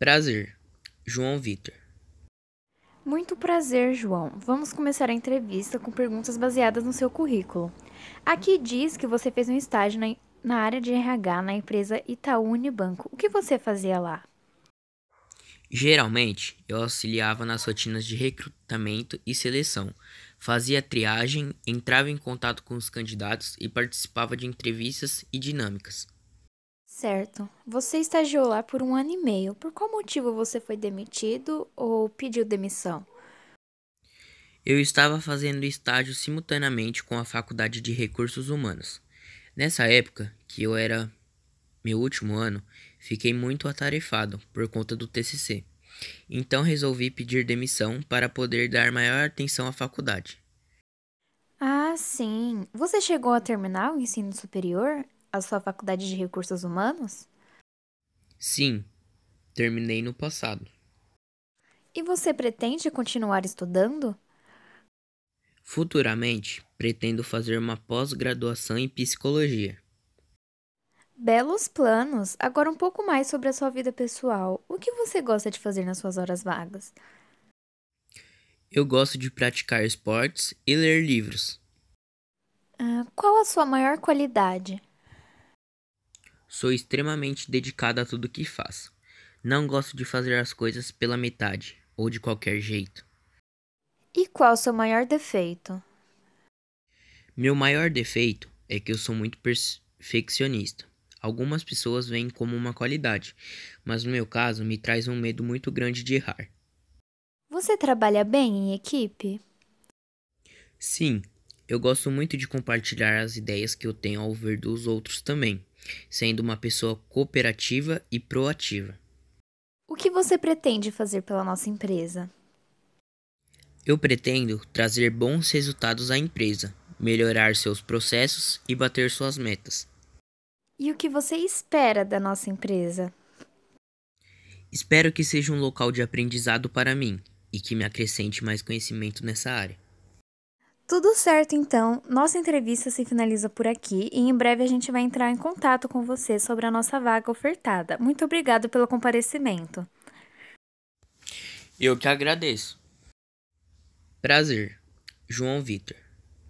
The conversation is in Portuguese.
Prazer, João Vitor. Muito prazer, João. Vamos começar a entrevista com perguntas baseadas no seu currículo. Aqui diz que você fez um estágio na, na área de RH na empresa Itaú Unibanco. O que você fazia lá? Geralmente, eu auxiliava nas rotinas de recrutamento e seleção, fazia triagem, entrava em contato com os candidatos e participava de entrevistas e dinâmicas. Certo. Você estagiou lá por um ano e meio. Por qual motivo você foi demitido ou pediu demissão? Eu estava fazendo estágio simultaneamente com a Faculdade de Recursos Humanos. Nessa época, que eu era meu último ano, fiquei muito atarefado por conta do TCC. Então resolvi pedir demissão para poder dar maior atenção à faculdade. Ah, sim. Você chegou a terminar o ensino superior? A sua faculdade de recursos humanos? Sim, terminei no passado. E você pretende continuar estudando? Futuramente, pretendo fazer uma pós-graduação em psicologia. Belos planos! Agora um pouco mais sobre a sua vida pessoal. O que você gosta de fazer nas suas horas vagas? Eu gosto de praticar esportes e ler livros. Ah, qual a sua maior qualidade? Sou extremamente dedicado a tudo que faço. Não gosto de fazer as coisas pela metade ou de qualquer jeito. E qual o seu maior defeito? Meu maior defeito é que eu sou muito perfeccionista. Algumas pessoas veem como uma qualidade, mas no meu caso me traz um medo muito grande de errar. Você trabalha bem em equipe? Sim, eu gosto muito de compartilhar as ideias que eu tenho ao ver dos outros também sendo uma pessoa cooperativa e proativa. O que você pretende fazer pela nossa empresa? Eu pretendo trazer bons resultados à empresa, melhorar seus processos e bater suas metas. E o que você espera da nossa empresa? Espero que seja um local de aprendizado para mim e que me acrescente mais conhecimento nessa área. Tudo certo, então. Nossa entrevista se finaliza por aqui e em breve a gente vai entrar em contato com você sobre a nossa vaga ofertada. Muito obrigado pelo comparecimento. Eu que agradeço. Prazer, João Vitor.